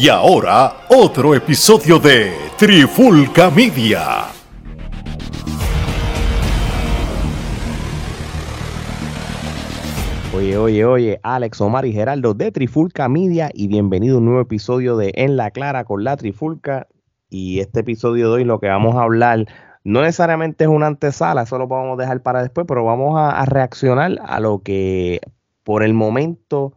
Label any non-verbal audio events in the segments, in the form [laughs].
Y ahora, otro episodio de Trifulca Media. Oye, oye, oye, Alex Omar y Geraldo de Trifulca Media y bienvenido a un nuevo episodio de En la Clara con la Trifulca. Y este episodio de hoy lo que vamos a hablar no necesariamente es una antesala, eso lo podemos dejar para después, pero vamos a, reaccionar a lo que por el momento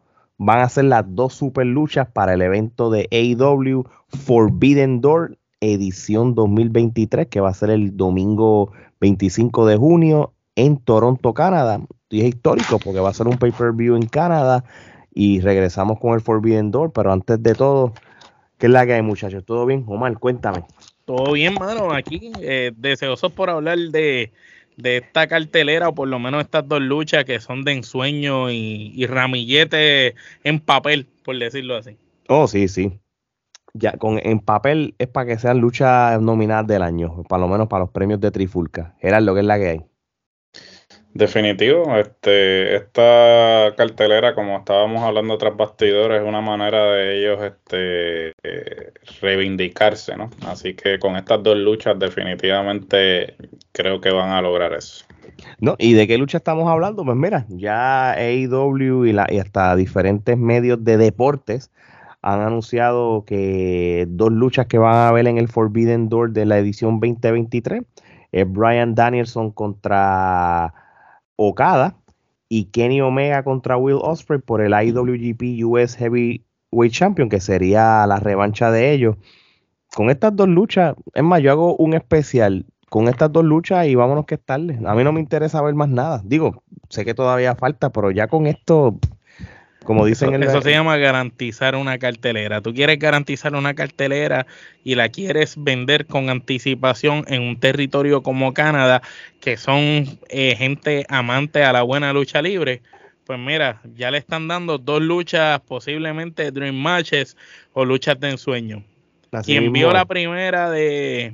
van a ser las dos super luchas para el evento de AEW Forbidden Door edición 2023, que va a ser el domingo 25 de junio en Toronto, Canadá. Y es histórico porque va a ser un pay-per-view en Canadá y regresamos con el Forbidden Door, pero antes de todo, ¿qué es la que hay muchachos? ¿Todo bien? Omar, cuéntame. Todo bien, mano, aquí eh, deseosos por hablar de, esta cartelera o por lo menos estas dos luchas que son de ensueño y, ramillete en papel, por decirlo así. Oh, sí, sí. Ya, con, en papel es para que sean luchas nominadas del año, por lo menos para los premios de Trifulca. Era lo que es la que hay. Definitivo, este, esta cartelera, como estábamos hablando tras bastidores, es una manera de ellos este, eh, reivindicarse, ¿no? Así que con estas dos luchas definitivamente creo que van a lograr eso. No, ¿y de qué lucha estamos hablando? Pues mira, ya AEW y, la, y hasta diferentes medios de deportes han anunciado que dos luchas que van a ver en el Forbidden Door de la edición 2023 es Brian Danielson contra Okada y Kenny Omega contra Will Ospreay por el IWGP US Heavyweight Champion, que sería la revancha de ellos. Con estas dos luchas, es más, yo hago un especial con estas dos luchas y vámonos que es tarde. A mí no me interesa ver más nada. Digo, sé que todavía falta, pero ya con esto como dicen eso, se llama garantizar una cartelera. Tú quieres garantizar una cartelera y la quieres vender con anticipación en un territorio como Canadá, que son eh, gente amante a la buena lucha libre. Pues mira, ya le están dando dos luchas, posiblemente Dream Matches o luchas de ensueño. Quien vio la primera de,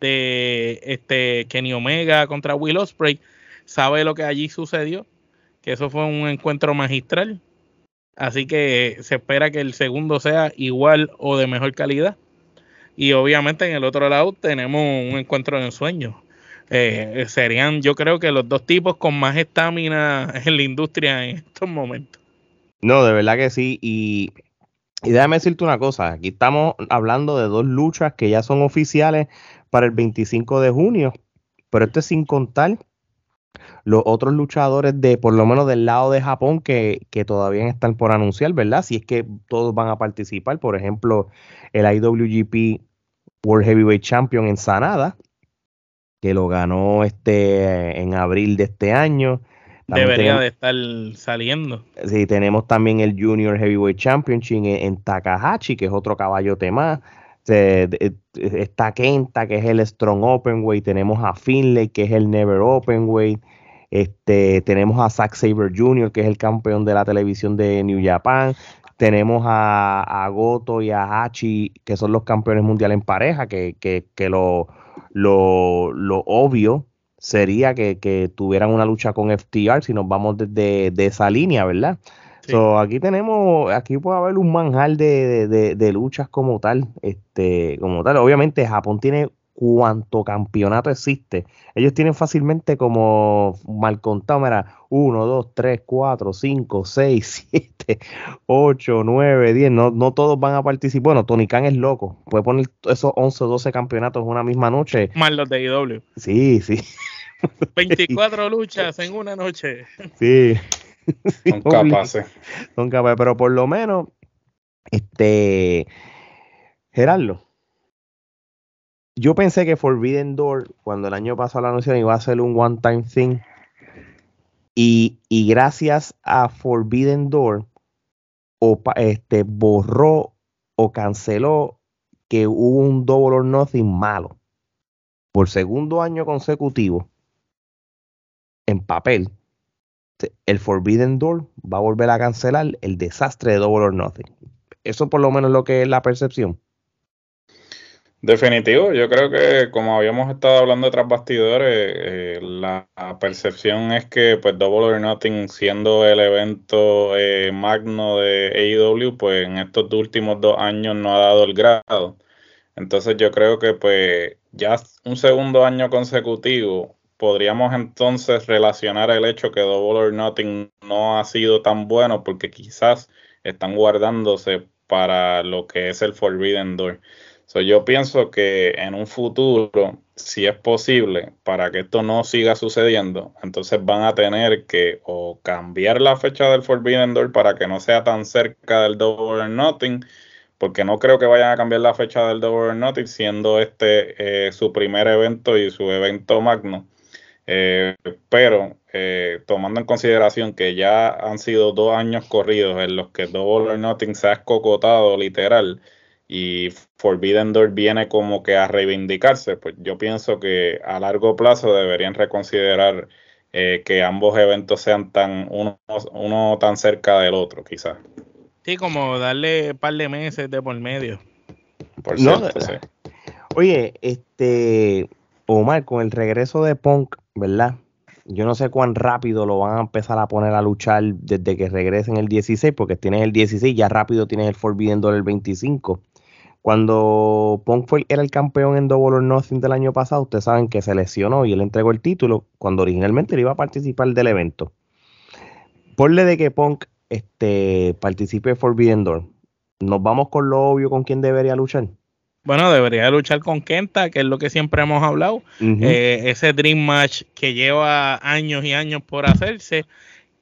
de este Kenny Omega contra Will Ospreay sabe lo que allí sucedió, que eso fue un encuentro magistral Así que se espera que el segundo sea igual o de mejor calidad. Y obviamente en el otro lado tenemos un encuentro de ensueños. Eh, serían, yo creo que los dos tipos con más estamina [laughs] en la industria en estos momentos. No, de verdad que sí. Y déjame decirte una cosa: aquí estamos hablando de dos luchas que ya son oficiales para el 25 de junio, pero esto es sin contar los otros luchadores de, por lo menos del lado de Japón, que, todavía están por anunciar, ¿verdad? Si es que todos van a participar, por ejemplo, el IWGP World Heavyweight Champion en Sanada, que lo ganó este en abril de este año. Debería de estar saliendo. Sí, tenemos también el Junior Heavyweight Championship en, Takahashi, que es otro caballote más. Está Kenta, que es el Strong Openweight. Tenemos a Finlay, que es el Never Openweight. Este, tenemos a Zack Saber Jr., que es el campeón de la televisión de New Japan. Tenemos a, Goto y a Hachi, que son los campeones mundiales en pareja, que, lo, lo, obvio sería que, tuvieran una lucha con FTR si nos vamos desde de esa línea, ¿verdad? Aquí tenemos, aquí puede haber un manjar de, de, de, luchas como tal, este, como tal. Obviamente Japón tiene cuánto campeonato existe. Ellos tienen fácilmente como mal contado, mira, 1, 2, 3, 4, 5, 6, 7, 8, 9, 10. No, no todos van a participar. Bueno, Tony Khan es loco. Puede poner esos 11 o 12 campeonatos en una misma noche. Más los de IW. Sí, sí. 24 [laughs] luchas en una noche. Sí. [laughs] Son capaces. Son capaces, pero por lo menos, este, Gerardo, yo pensé que Forbidden Door, cuando el año pasado la anunciaron, iba a ser un one-time thing. Y, gracias a Forbidden Door, o, este, borró o canceló que hubo un Double or Nothing malo. Por segundo año consecutivo, en papel, el Forbidden Door va a volver a cancelar el desastre de Double or Nothing. Eso por lo menos lo que es la percepción. Definitivo, yo creo que como habíamos estado hablando tras bastidores, eh, la, percepción es que pues Double or Nothing siendo el evento eh, magno de AEW, pues en estos últimos dos años no ha dado el grado. Entonces yo creo que pues ya un segundo año consecutivo podríamos entonces relacionar el hecho que Double or Nothing no ha sido tan bueno porque quizás están guardándose para lo que es el Forbidden Door yo pienso que en un futuro, si es posible, para que esto no siga sucediendo, entonces van a tener que o cambiar la fecha del Forbidden Door para que no sea tan cerca del Double or Nothing, porque no creo que vayan a cambiar la fecha del Double or Nothing, siendo este eh, su primer evento y su evento magno. Eh, pero eh, tomando en consideración que ya han sido dos años corridos en los que Double or Nothing se ha escocotado literal, y Forbidden Door viene como que a reivindicarse, pues yo pienso que a largo plazo deberían reconsiderar eh, que ambos eventos sean tan uno, uno tan cerca del otro, quizás. Sí, como darle un par de meses de por medio. Por cierto, sí. Oye, este Omar, con el regreso de Punk, ¿verdad? Yo no sé cuán rápido lo van a empezar a poner a luchar desde que regresen el 16, porque tienes el 16, ya rápido tienes el Forbidden Door el 25. Cuando Punk fue, era el campeón en Double or Nothing del año pasado, ustedes saben que se lesionó y él entregó el título cuando originalmente él iba a participar del evento. Ponle de que Punk este, participe en Forbidden Door. Nos vamos con lo obvio con quién debería luchar. Bueno, debería luchar con Kenta, que es lo que siempre hemos hablado. Eh, ese Dream Match que lleva años y años por hacerse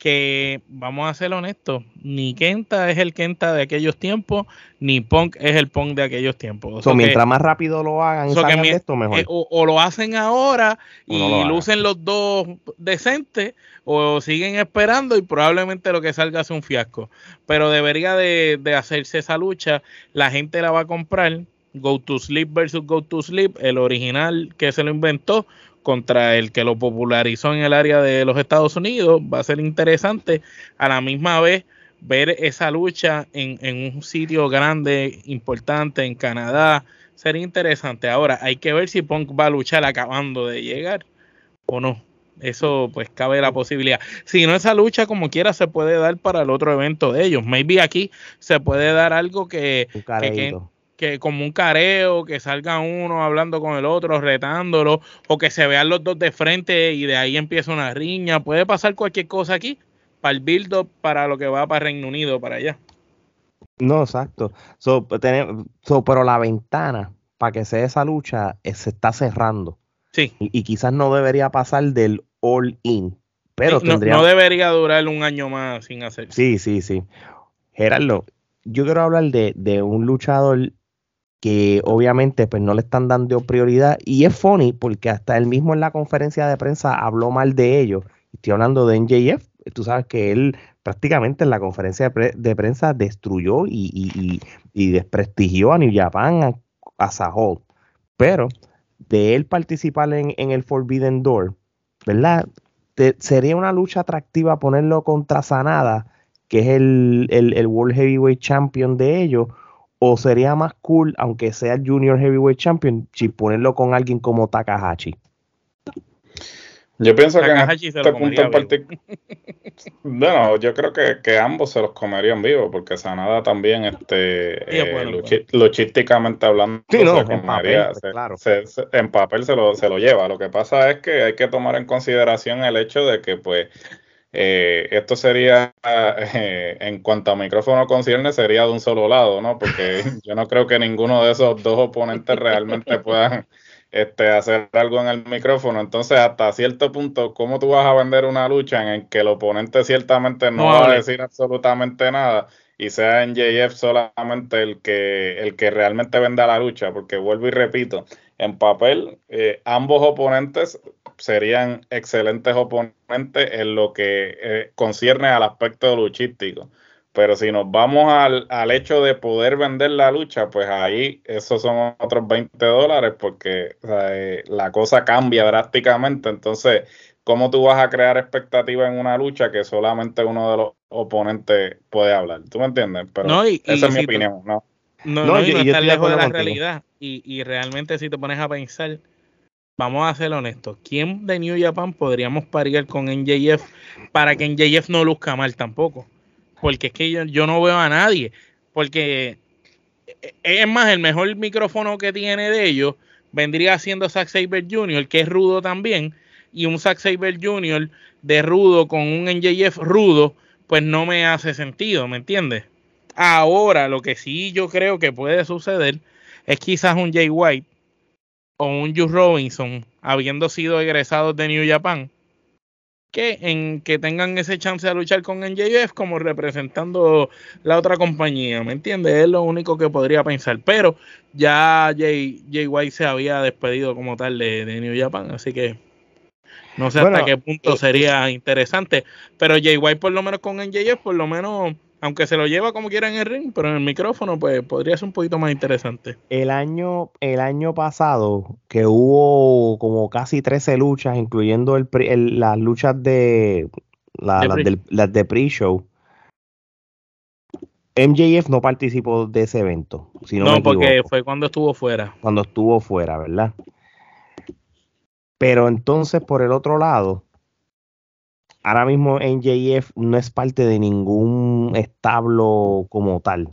que vamos a ser honestos, ni Kenta es el Kenta de aquellos tiempos, ni Punk es el Punk de aquellos tiempos. O mientras más rápido lo hagan y esto, mejor. Eh, o, lo hacen ahora y lucen los dos decentes, o siguen esperando y probablemente lo que salga sea un fiasco. Pero debería de, de hacerse esa lucha, la gente la va a comprar. Go to Sleep versus Go to Sleep, el original que se lo inventó contra el que lo popularizó en el área de los Estados Unidos. Va a ser interesante a la misma vez ver esa lucha en, un sitio grande, importante en Canadá. Sería interesante. Ahora, hay que ver si Punk va a luchar acabando de llegar o no. Eso pues cabe la posibilidad. Si no, esa lucha como quiera se puede dar para el otro evento de ellos. Maybe aquí se puede dar algo que, que, que como un careo, que salga uno hablando con el otro, retándolo, o que se vean los dos de frente y de ahí empieza una riña. Puede pasar cualquier cosa aquí para el build up, para lo que va para Reino Unido, para allá. No, exacto. pero la ventana para que sea esa lucha eh, se está cerrando. Sí. Y, quizás no debería pasar del all in. Pero no, no, debería durar un año más sin hacer. Sí, sí, sí. Gerardo, yo quiero hablar de, de un luchador que obviamente pues no le están dando prioridad y es funny porque hasta él mismo en la conferencia de prensa habló mal de ellos. Estoy hablando de NJF, tú sabes que él prácticamente en la conferencia de, prensa destruyó y, desprestigió a New Japan, a, a Pero de él participar en, el Forbidden Door, ¿verdad? sería una lucha atractiva ponerlo contra Sanada, que es el, el, el World Heavyweight Champion de ellos, ¿O sería más cool, aunque sea Junior Heavyweight Champion, si ponerlo con alguien como Takahashi? Yo pienso que en este punto en particular. [laughs] bueno, yo creo que, ambos se los comerían vivos, porque Sanada también, este, eh, luchísticamente hablando, se comería. En papel, se, lo, se lo lleva. Lo que pasa es que hay que tomar en consideración el hecho de que, pues, eh, esto sería, eh, en cuanto a micrófono concierne, sería de un solo lado, ¿no? Porque [laughs] yo no creo que ninguno de esos dos oponentes realmente puedan este, hacer algo en el micrófono. Entonces, hasta cierto punto, ¿cómo tú vas a vender una lucha en el que el oponente ciertamente no, va a decir absolutamente nada? y sea en JF solamente el que, el que realmente venda la lucha, porque vuelvo y repito, en papel, eh, ambos oponentes serían excelentes oponentes en lo que eh, concierne al aspecto luchístico. Pero si nos vamos al, al, hecho de poder vender la lucha, pues ahí esos son otros 20 dólares porque eh, la cosa cambia drásticamente. Entonces, ¿cómo tú vas a crear expectativa en una lucha que solamente uno de los oponentes puede hablar? ¿Tú me entiendes? Pero esa es mi opinión, ¿no? No, no, y no está lejos de la realidad. Y, y realmente si te pones a pensar, vamos a ser honestos, ¿quién de New Japan podríamos parir con NJF para que NJF no luzca mal tampoco? Porque es que yo, no veo a nadie. Porque eh, es más, el mejor micrófono que tiene de ellos vendría siendo Zack Saber Jr., que es rudo también, y un Zack Saber Jr. de rudo con un NJF rudo, pues no me hace sentido, ¿me entiendes? Ahora, lo que sí yo creo que puede suceder es quizás un Jay White o un Juice Robinson, habiendo sido egresados de New Japan, que en que tengan ese chance de luchar con NJF como representando la otra compañía, ¿me entiendes? Es lo único que podría pensar, pero ya Jay, Jay White se había despedido como tal de, New Japan, así que no sé hasta qué punto eh, sería interesante, pero Jay White por lo menos con NJF por lo menos aunque se lo lleva como quiera en el ring, pero en el micrófono, pues podría ser un poquito más interesante. El año, el año pasado, que hubo como casi 13 luchas, incluyendo el, las luchas de, las de pre-show, MJF no participó de ese evento. no, porque fue cuando estuvo fuera. Cuando estuvo fuera, ¿verdad? Pero entonces, por el otro lado, ahora mismo NJF no es parte de ningún establo como tal.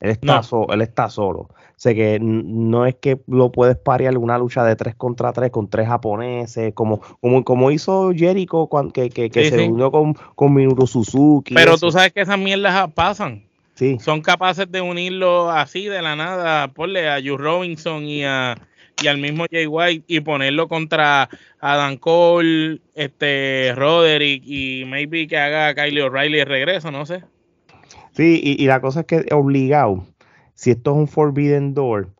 Él está, él está solo. Sé que no es que lo puedes parear una lucha de tres contra tres con tres japoneses, como, como, como hizo Jericho cuando, que, que, se unió con, con Minoru Suzuki. Pero tú sabes que esas mierdas pasan. Sí. Son capaces de unirlo así de la nada. Ponle a Joe Robinson y a, y al mismo Jay White y ponerlo contra Adam Cole, este Roderick y maybe que haga Kylie O'Reilly de regreso, no sé. Sí, y, y, la cosa es que obligado, si esto es un Forbidden Door,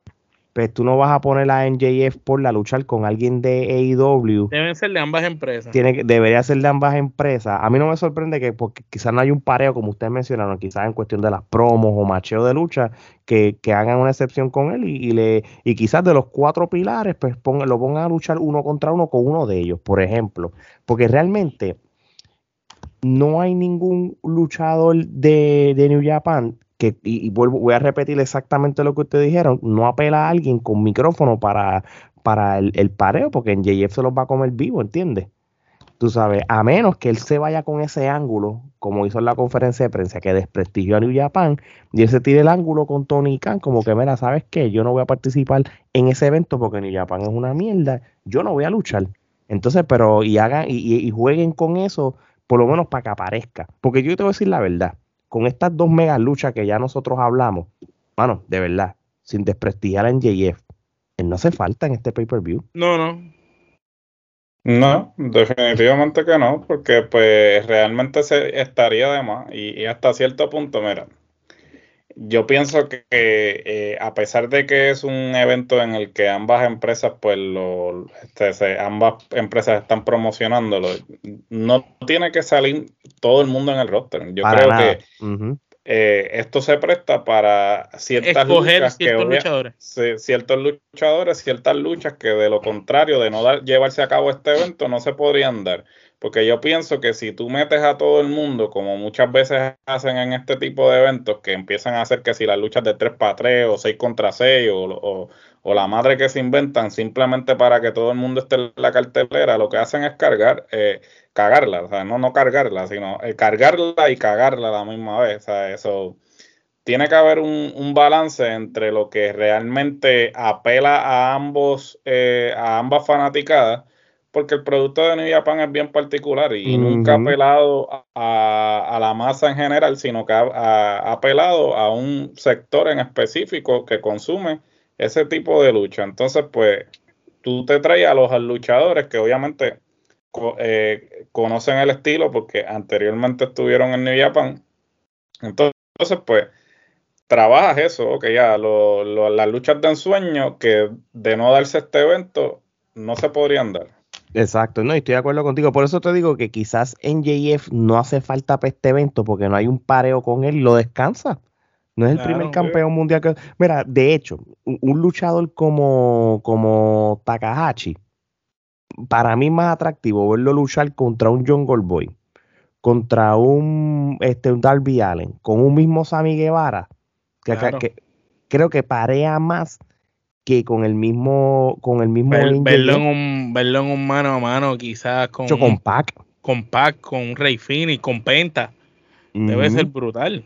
pues tú no vas a poner a NJF por la luchar con alguien de AEW. Deben ser de ambas empresas. Tiene, debería ser de ambas empresas. A mí no me sorprende que, porque quizás no hay un pareo, como ustedes mencionaron, quizás en cuestión de las promos o macheo de lucha, que, hagan una excepción con él y, le y quizás de los cuatro pilares, pues lo pongan a luchar uno contra uno con uno de ellos, por ejemplo. Porque realmente no hay ningún luchador de, de New Japan y, vuelvo, voy a repetir exactamente lo que ustedes dijeron, no apela a alguien con micrófono para, para el, pareo, porque en JF se los va a comer vivo, ¿entiendes? Tú sabes, a menos que él se vaya con ese ángulo, como hizo en la conferencia de prensa, que desprestigió a New Japan, y él se tire el ángulo con Tony Khan, como que, mira, ¿sabes qué? Yo no voy a participar en ese evento porque New Japan es una mierda, yo no voy a luchar. Entonces, pero, y hagan, y, y jueguen con eso, por lo menos para que aparezca. Porque yo te voy a decir la verdad con estas dos mega luchas que ya nosotros hablamos, bueno, de verdad, sin desprestigiar a NJF, él no hace falta en este pay-per-view. No, no. No, definitivamente que no, porque pues realmente se estaría de más y, y hasta cierto punto, mira, yo pienso que eh, a pesar de que es un evento en el que ambas empresas, pues lo, este, ambas empresas están promocionándolo, no tiene que salir todo el mundo en el roster. Yo creo que eh, esto se presta para ciertas luchas ciertos luchadores. ciertos luchadores, ciertas luchas que de lo contrario de no dar, llevarse a cabo este evento no se podrían dar. Porque yo pienso que si tú metes a todo el mundo, como muchas veces hacen en este tipo de eventos, que empiezan a hacer que si las luchas de 3 para 3 o 6 contra 6 o, o, la madre que se inventan simplemente para que todo el mundo esté en la cartelera, lo que hacen es cargar, eh, cagarla, o sea, no, no cargarla, sino eh, cargarla y cagarla a la misma vez. O sea, eso tiene que haber un, un, balance entre lo que realmente apela a ambos, eh, a ambas fanaticadas porque el producto de New Japan es bien particular y nunca ha apelado a, la masa en general, sino que ha, apelado a un sector en específico que consume ese tipo de lucha. Entonces, pues, tú te traes a los luchadores que obviamente eh, conocen el estilo porque anteriormente estuvieron en New Japan. Entonces, pues, trabajas eso, ok, ya, las luchas de ensueño que de no darse este evento no se podrían dar. Exacto, no, estoy de acuerdo contigo. Por eso te digo que quizás en JF no hace falta para este evento porque no hay un pareo con él, lo descansa. No es el primer campeón mundial que. Mira, de hecho, un, luchador como, como Takahashi, para mí más atractivo verlo luchar contra un John Goldboy, contra un, este, un Darby Allen, con un mismo Sammy Guevara, que, creo que parea más que con el mismo con el mismo verlo en un verlo en un mano a mano quizás con con Pac. con Pac con Rey Fini con Penta. Debe ser brutal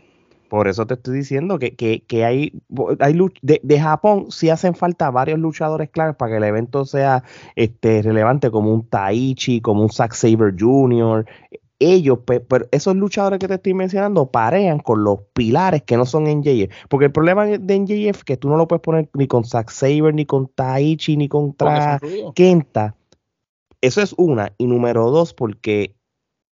por eso te estoy diciendo que, que, que hay, hay de, de, Japón sí hacen falta varios luchadores claves para que el evento sea este, relevante, como un Taichi, como un Zack Saber Jr. Ellos, pero esos luchadores que te estoy mencionando, parean con los pilares que no son NJF. Porque el problema de NJF es que tú no lo puedes poner ni con Zack Saber, ni con Taichi, ni contra Kenta. Eso es una. Y número dos, porque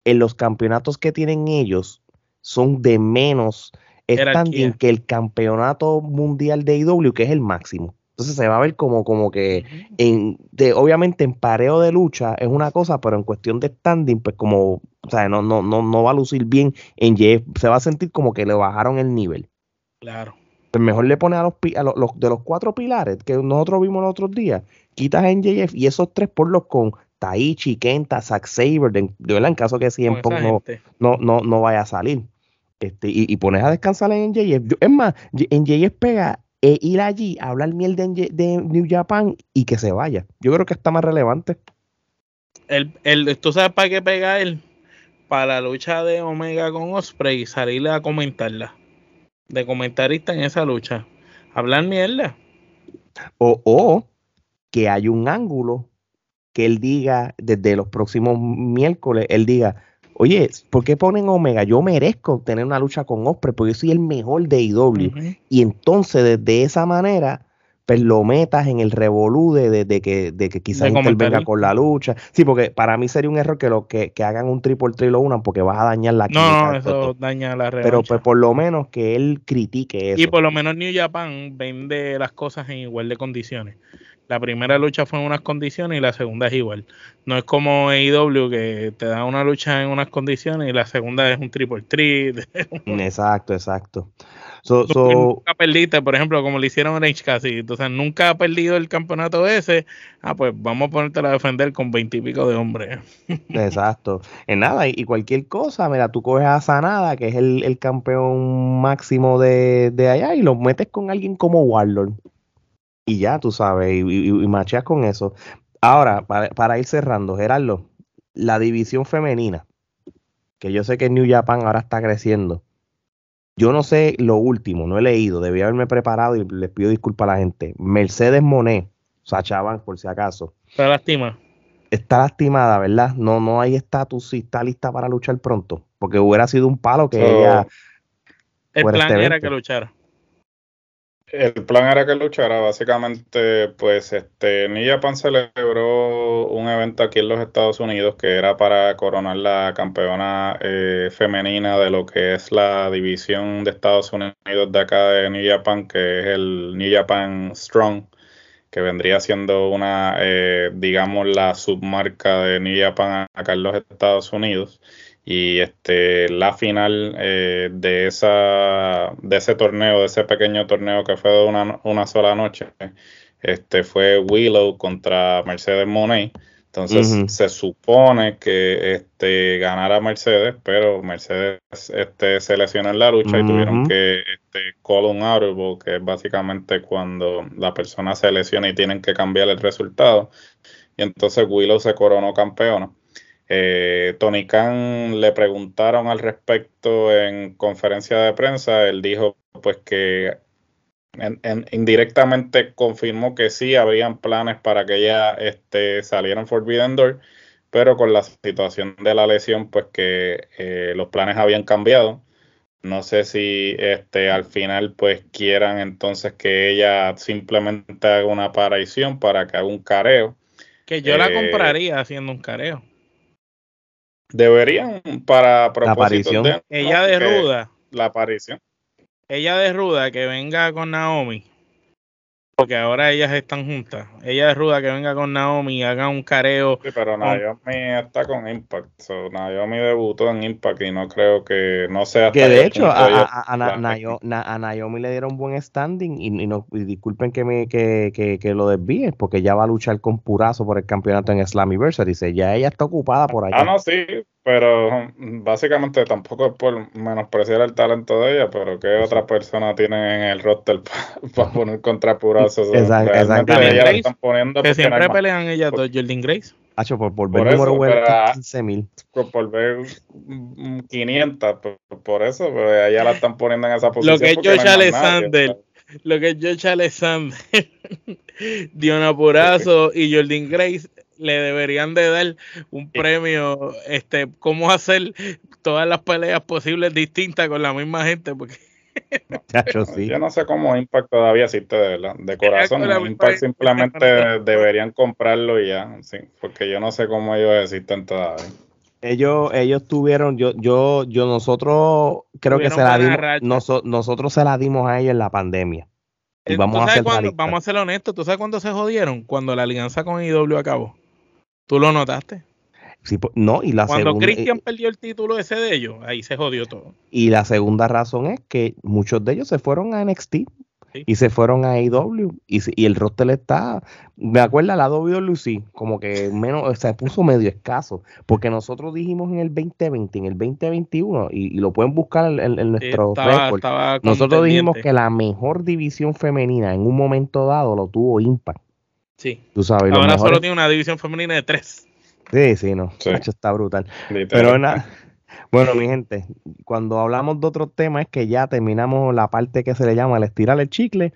en los campeonatos que tienen ellos son de menos standing que el campeonato mundial de IW, que es el máximo. Entonces se va a ver como, como que, en, de, obviamente en pareo de lucha es una cosa, pero en cuestión de standing, pues como, o sea, no, no, no, no va a lucir bien en Jeff, se va a sentir como que le bajaron el nivel. Claro. Pues mejor le pones a los, a los, de los cuatro pilares que nosotros vimos los otros días, quitas a NJF y esos tres por los con Taichi, Kenta, Zack Saber, de, verdad, en caso que siempre no, no, no, no vaya a salir. Este, y, pones a descansar en NJF. es más, en JF pega e ir allí a hablar miel de, de, New Japan y que se vaya. Yo creo que está más relevante. El, el, ¿Tú sabes para qué pega él? Para la lucha de Omega con Osprey y salirle a comentarla. De comentarista en esa lucha. Hablar mierda. O, o que hay un ángulo que él diga desde los próximos miércoles, él diga, Oye, ¿por qué ponen Omega? Yo merezco tener una lucha con Osprey porque yo soy el mejor de IW. Y entonces, de esa manera, pues lo metas en el revolú de, que, de que quizás intervenga con la lucha. Sí, porque para mí sería un error que lo que, hagan un triple triple lo unan porque vas a dañar la No, eso daña la revancha. Pero pues por lo menos que él critique eso. Y por lo menos New Japan vende las cosas en igual de condiciones. La primera lucha fue en unas condiciones y la segunda es igual. No es como AEW que te da una lucha en unas condiciones y la segunda es un triple triple. [laughs] exacto, exacto. nunca perdiste, por ejemplo, como le hicieron a Casi. Entonces, nunca ha perdido el campeonato ese. Ah, pues vamos a ponértelo a defender con veintipico de hombres. [laughs] exacto. En nada, y, cualquier cosa, mira, tú coges a Sanada, que es el, campeón máximo de, de allá, y lo metes con alguien como Warlord y ya, tú sabes, y, y, macheas con eso. Ahora, para, ir cerrando, Gerardo, la división femenina, que yo sé que New Japan ahora está creciendo. Yo no sé lo último, no he leído, debí haberme preparado y les pido disculpas a la gente. Mercedes Monet, Sacha Banks, por si acaso. Está lastima. Está lastimada, ¿verdad? No, no hay estatus si está lista para luchar pronto. Porque hubiera sido un palo que ella. El plan este era que luchara. El plan era que luchara, básicamente, pues este, New Japan celebró un evento aquí en los Estados Unidos que era para coronar la campeona eh, femenina de lo que es la división de Estados Unidos de acá de New Japan, que es el New Japan Strong, que vendría siendo una, eh, digamos, la submarca de New Japan acá en los Estados Unidos y este la final eh, de esa de ese torneo de ese pequeño torneo que fue de una, una sola noche este fue Willow contra Mercedes Monet. Entonces se supone que este ganara Mercedes pero Mercedes este se lesionó en la lucha y tuvieron que este call un audible que es básicamente cuando la persona se lesiona y tienen que cambiar el resultado. Y entonces Willow se coronó campeona eh, Tony Khan le preguntaron al respecto en conferencia de prensa, él dijo pues que indirectamente confirmó que sí habrían planes para que ella este, saliera en Forbidden Door, pero con la situación de la lesión pues que eh, los planes habían cambiado. No sé si este, al final pues quieran entonces que ella simplemente haga una aparición para que haga un careo. Que yo la eh, compraría haciendo un careo. Deberían, para propósito de, ella de ruda. La aparición. Ella de ruda que venga con Naomi porque ahora ellas están juntas. Ella es ruda que venga con Naomi y haga un careo. Sí, pero Naomi está con Impact. Naomi debutó en Impact y no creo que no sea. Que de hecho a, Naomi, le dieron buen standing y, no, disculpen que me que, que, que, lo desvíe porque ya va a luchar con Purazo por el campeonato en Slammiversary. Dice, ya ella está ocupada por allá. Ah, no, sí. Pero básicamente tampoco es por menospreciar el talento de ella, pero ¿qué otra persona tiene en el roster [laughs] para poner contra Purazo? [laughs] exactamente. están poniendo que siempre pelean ellas dos, Jordan Grace. Hacho, por, por, ver número web 15 mil. Por, ver 500, por, eso, pero allá la están poniendo en esa posición. Lo que es Josh Alexander, [laughs] lo que es Josh Alexander, Diona Purazo y Jordan Grace le deberían de dar un premio, este, cómo hacer todas las peleas posibles distintas con la misma gente, porque Yo no sé cómo Impact todavía existe de verdad. De corazón, Impact simplemente [laughs] deberían comprarlo y ya, sí, porque yo no sé cómo ellos existen todavía. Ellos, ellos tuvieron, yo, yo, yo, nosotros creo que se la dimos, nosotros se la dimos a ellos en la pandemia. Y eh, vamos a, ser vamos a ser honestos, ¿tú sabes cuándo se jodieron? Cuando la alianza con IW acabó. ¿Tú lo notaste? no, y la Cuando Christian perdió el título ese de ellos, ahí se jodió todo. Y la segunda razón es que muchos de ellos se fueron a NXT y se fueron a AEW y, y, el roster está, me acuerdo la WWC, como que menos, se puso medio escaso, porque nosotros dijimos en el 2020, en el 2021, y, lo pueden buscar en, nuestro récord, nosotros dijimos que la mejor división femenina en un momento dado lo tuvo Impact. Sí. Tú sabes, Ahora solo tiene una división femenina de tres. Sí, sí, no. está brutal. Pero nada. Bueno, mi gente, cuando hablamos de otro tema es que ya terminamos la parte que se le llama el estirar el chicle.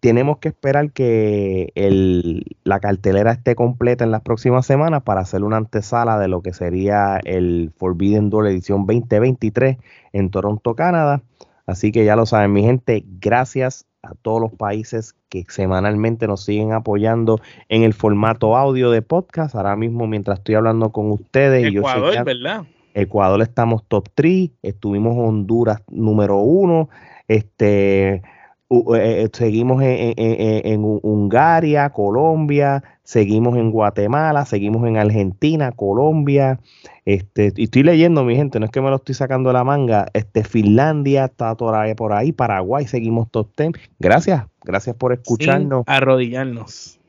Tenemos que esperar que el, la cartelera esté completa en las próximas semanas para hacer una antesala de lo que sería el Forbidden Door edición 2023 en Toronto, Canadá. Así que ya lo saben, mi gente, gracias a todos los países que semanalmente nos siguen apoyando en el formato audio de podcast. Ahora mismo, mientras estoy hablando con ustedes. Ecuador, yo ¿verdad? Ecuador estamos top 3, estuvimos Honduras número 1, este, eh, eh, seguimos en, Hungría, Colombia, seguimos en Guatemala, seguimos en Argentina, Colombia, este, y estoy leyendo, mi gente, no es que me lo estoy sacando de la manga, este, Finlandia está por ahí, por ahí Paraguay, seguimos top 10. Gracias, gracias por escucharnos. arrodillarnos.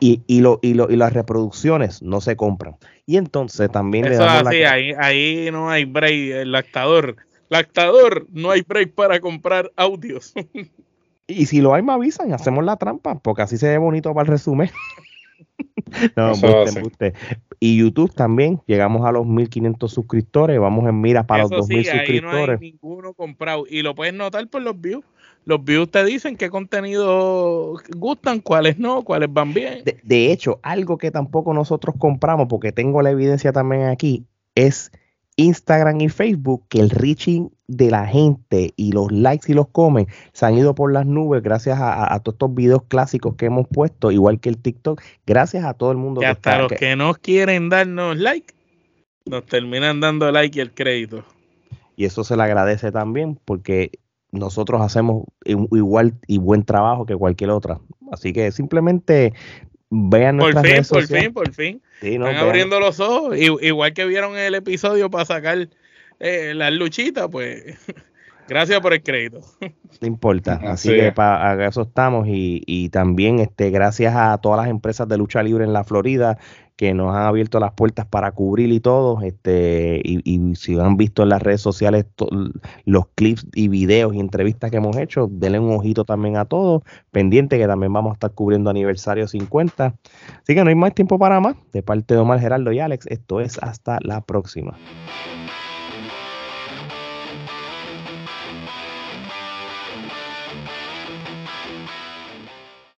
Y, y, lo, y, lo, y las reproducciones no se compran. Y entonces también Eso le damos así, ahí, ahí no hay break, el lactador Lactador, no hay break para comprar audios. [laughs] y si lo hay, me avisan, hacemos la trampa, porque así se ve bonito para el resumen. [laughs] no, Y YouTube también, llegamos a los 1500 suscriptores, vamos en mira para los 2000 suscriptores. No hay ninguno comprado y lo puedes notar por los views. Los views te dicen qué contenido gustan, cuáles no, cuáles van bien. De, de hecho, algo que tampoco nosotros compramos, porque tengo la evidencia también aquí, es Instagram y Facebook que el reaching de la gente y los likes y los comen se han ido por las nubes gracias a, todos estos videos clásicos que hemos puesto, igual que el TikTok, gracias a todo el mundo. que hasta los que... no quieren darnos like, nos terminan dando like y el crédito. Y eso se le agradece también porque nosotros hacemos igual y buen trabajo que cualquier otra. Así que simplemente vean nuestras por fin, por fin, por fin. Están abriendo los ojos. Igual que vieron el episodio para sacar eh, las luchitas, pues [laughs] gracias por el crédito. [laughs] No importa. Así que para eso estamos. Y, y también este, gracias a todas las empresas de lucha libre en la Florida que nos han abierto las puertas para cubrir y todo. Este, y, si han visto en las redes sociales los clips y videos y entrevistas que hemos hecho, denle un ojito también a todos. Pendiente que también vamos a estar cubriendo aniversario 50. Así que no hay más tiempo para más. De parte de Omar Geraldo y Alex, esto es hasta la próxima.